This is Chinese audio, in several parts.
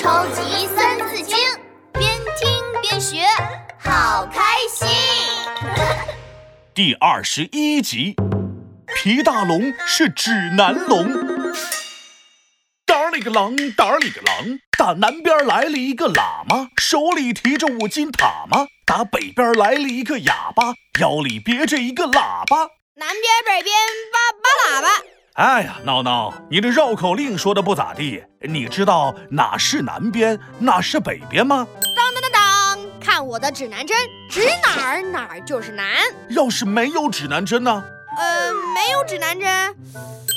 超级三字经，边听边学，好开心。第二十一集，皮大龙是指南龙。胆儿里个狼，胆儿里个狼，打南边来了一个喇嘛，手里提着五斤塔嘛；打北边来了一个哑巴，腰里别着一个喇叭。南边北边叭叭喇叭。哎呀，闹闹，你这绕口令说的不咋地。你知道哪是南边，哪是北边吗？当当当当，看我的指南针，指哪儿哪儿就是南。要是没有指南针呢？呃，没有指南针，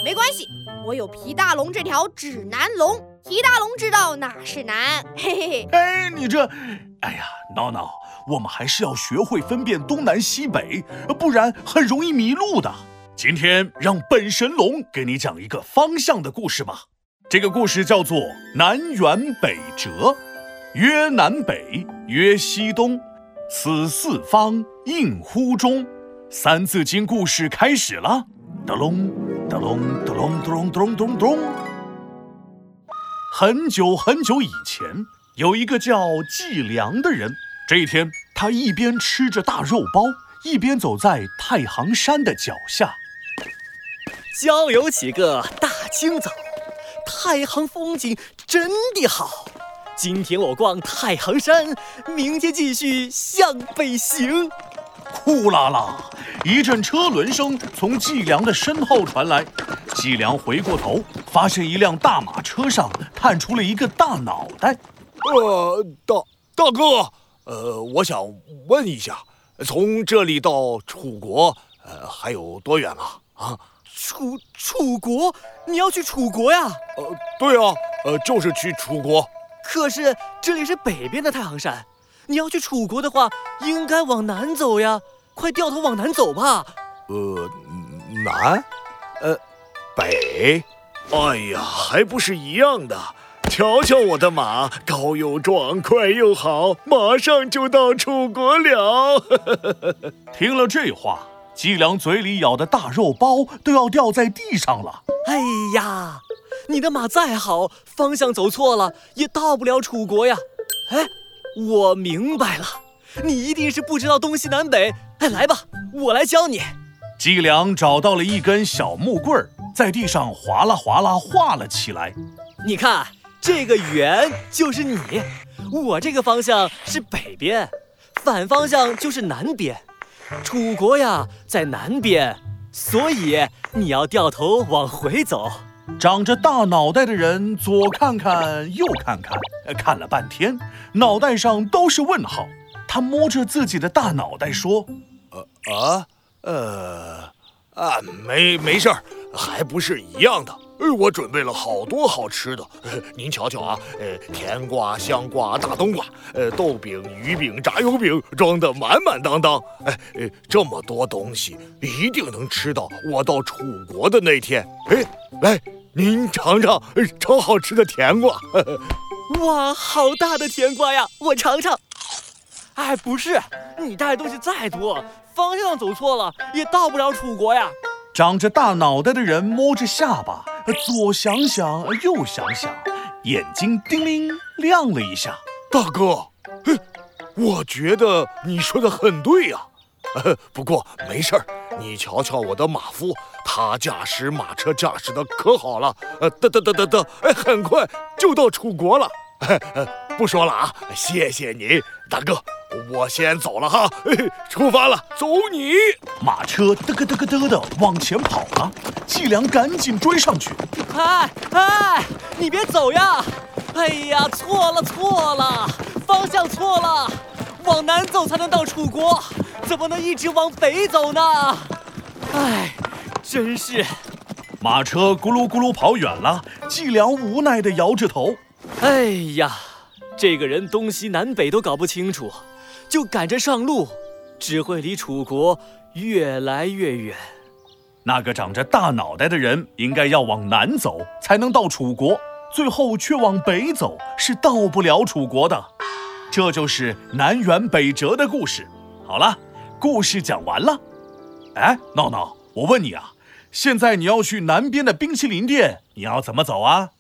没关系，我有皮大龙这条指南龙，皮大龙知道哪是南。嘿嘿嘿。哎，你这，哎呀，闹闹，我们还是要学会分辨东南西北，不然很容易迷路的。今天让本神龙给你讲一个方向的故事吧。这个故事叫做“南辕北辙”，曰南北，曰西东，此四方应乎中。三字经故事开始了，咚隆咚隆咚隆咚隆咚咚咚。很久很久以前，有一个叫季良的人。这一天，他一边吃着大肉包，一边走在太行山的脚下。郊游起个大清早，太行风景真的好。今天我逛太行山，明天继续向北行。呼啦啦，一阵车轮声从季良的身后传来。季良回过头，发现一辆大马车上探出了一个大脑袋。呃，大大哥，呃，我想问一下，从这里到楚国，呃，还有多远啊？啊？楚楚国，你要去楚国呀？呃，对啊，呃，就是去楚国。可是这里是北边的太行山，你要去楚国的话，应该往南走呀。快掉头往南走吧。呃，南，呃，北。哎呀，还不是一样的。瞧瞧我的马，高又壮，快又好，马上就到楚国了。听了这话。季良嘴里咬的大肉包都要掉在地上了。哎呀，你的马再好，方向走错了也到不了楚国呀。哎，我明白了，你一定是不知道东西南北。哎，来吧，我来教你。季良找到了一根小木棍儿，在地上哗啦哗啦画了起来。你看，这个圆就是你，我这个方向是北边，反方向就是南边。楚国呀，在南边，所以你要掉头往回走。长着大脑袋的人左看看，右看看，看了半天，脑袋上都是问号。他摸着自己的大脑袋说：“呃啊，呃啊，没没事儿，还不是一样的。”我准备了好多好吃的，您瞧瞧啊，呃，甜瓜、香瓜、大冬瓜，呃，豆饼、鱼饼、炸油饼，装的满满当当。哎，这么多东西，一定能吃到我到楚国的那天。哎，来，您尝尝超好吃的甜瓜。哇，好大的甜瓜呀！我尝尝。哎，不是，你带的东西再多，方向走错了也到不了楚国呀。长着大脑袋的人摸着下巴。左想想，右想想，眼睛叮铃亮了一下。大哥，我觉得你说的很对呀。不过没事儿，你瞧瞧我的马夫，他驾驶马车驾驶的可好了。呃，得得得得得，哎，很快就到楚国了。不说了啊，谢谢你，大哥。我先走了哈，出发了，走你！马车嘚咯嘚咯嘚的往前跑了，季良赶紧追上去。哎哎，你别走呀！哎呀，错了错了，方向错了，往南走才能到楚国，怎么能一直往北走呢？哎，真是！马车咕噜咕噜跑远了，季良无奈地摇着头。哎呀，这个人东西南北都搞不清楚。就赶着上路，只会离楚国越来越远。那个长着大脑袋的人应该要往南走，才能到楚国，最后却往北走，是到不了楚国的。这就是南辕北辙的故事。好了，故事讲完了。哎，闹闹，我问你啊，现在你要去南边的冰淇淋店，你要怎么走啊？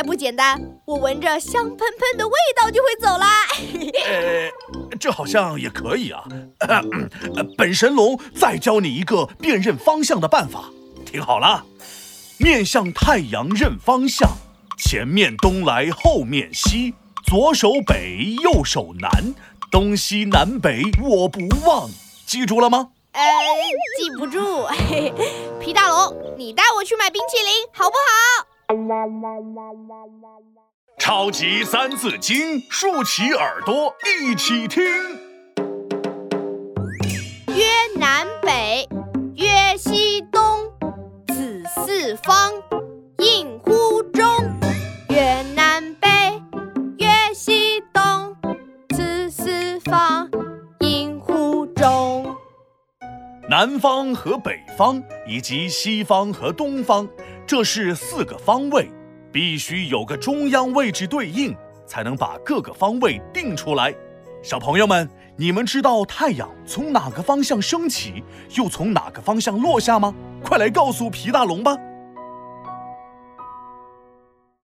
这还。不简单，我闻着香喷喷的味道就会走啦。呃，这好像也可以啊。呃 本神龙再教你一个辨认方向的办法，听好了，面向太阳认方向，前面东来后面西，左手北，右手南，东西南北我不忘，记住了吗？呃，记不住。嘿嘿，皮大龙，你带我去买冰淇淋好不好？超级三字经，竖起耳朵一起听。曰南北，曰西东，此四方，南方和北方以及西方和东方，这是四个方位，必须有个中央位置对应，才能把各个方位定出来。小朋友们，你们知道太阳从哪个方向升起，又从哪个方向落下吗？快来告诉皮大龙吧！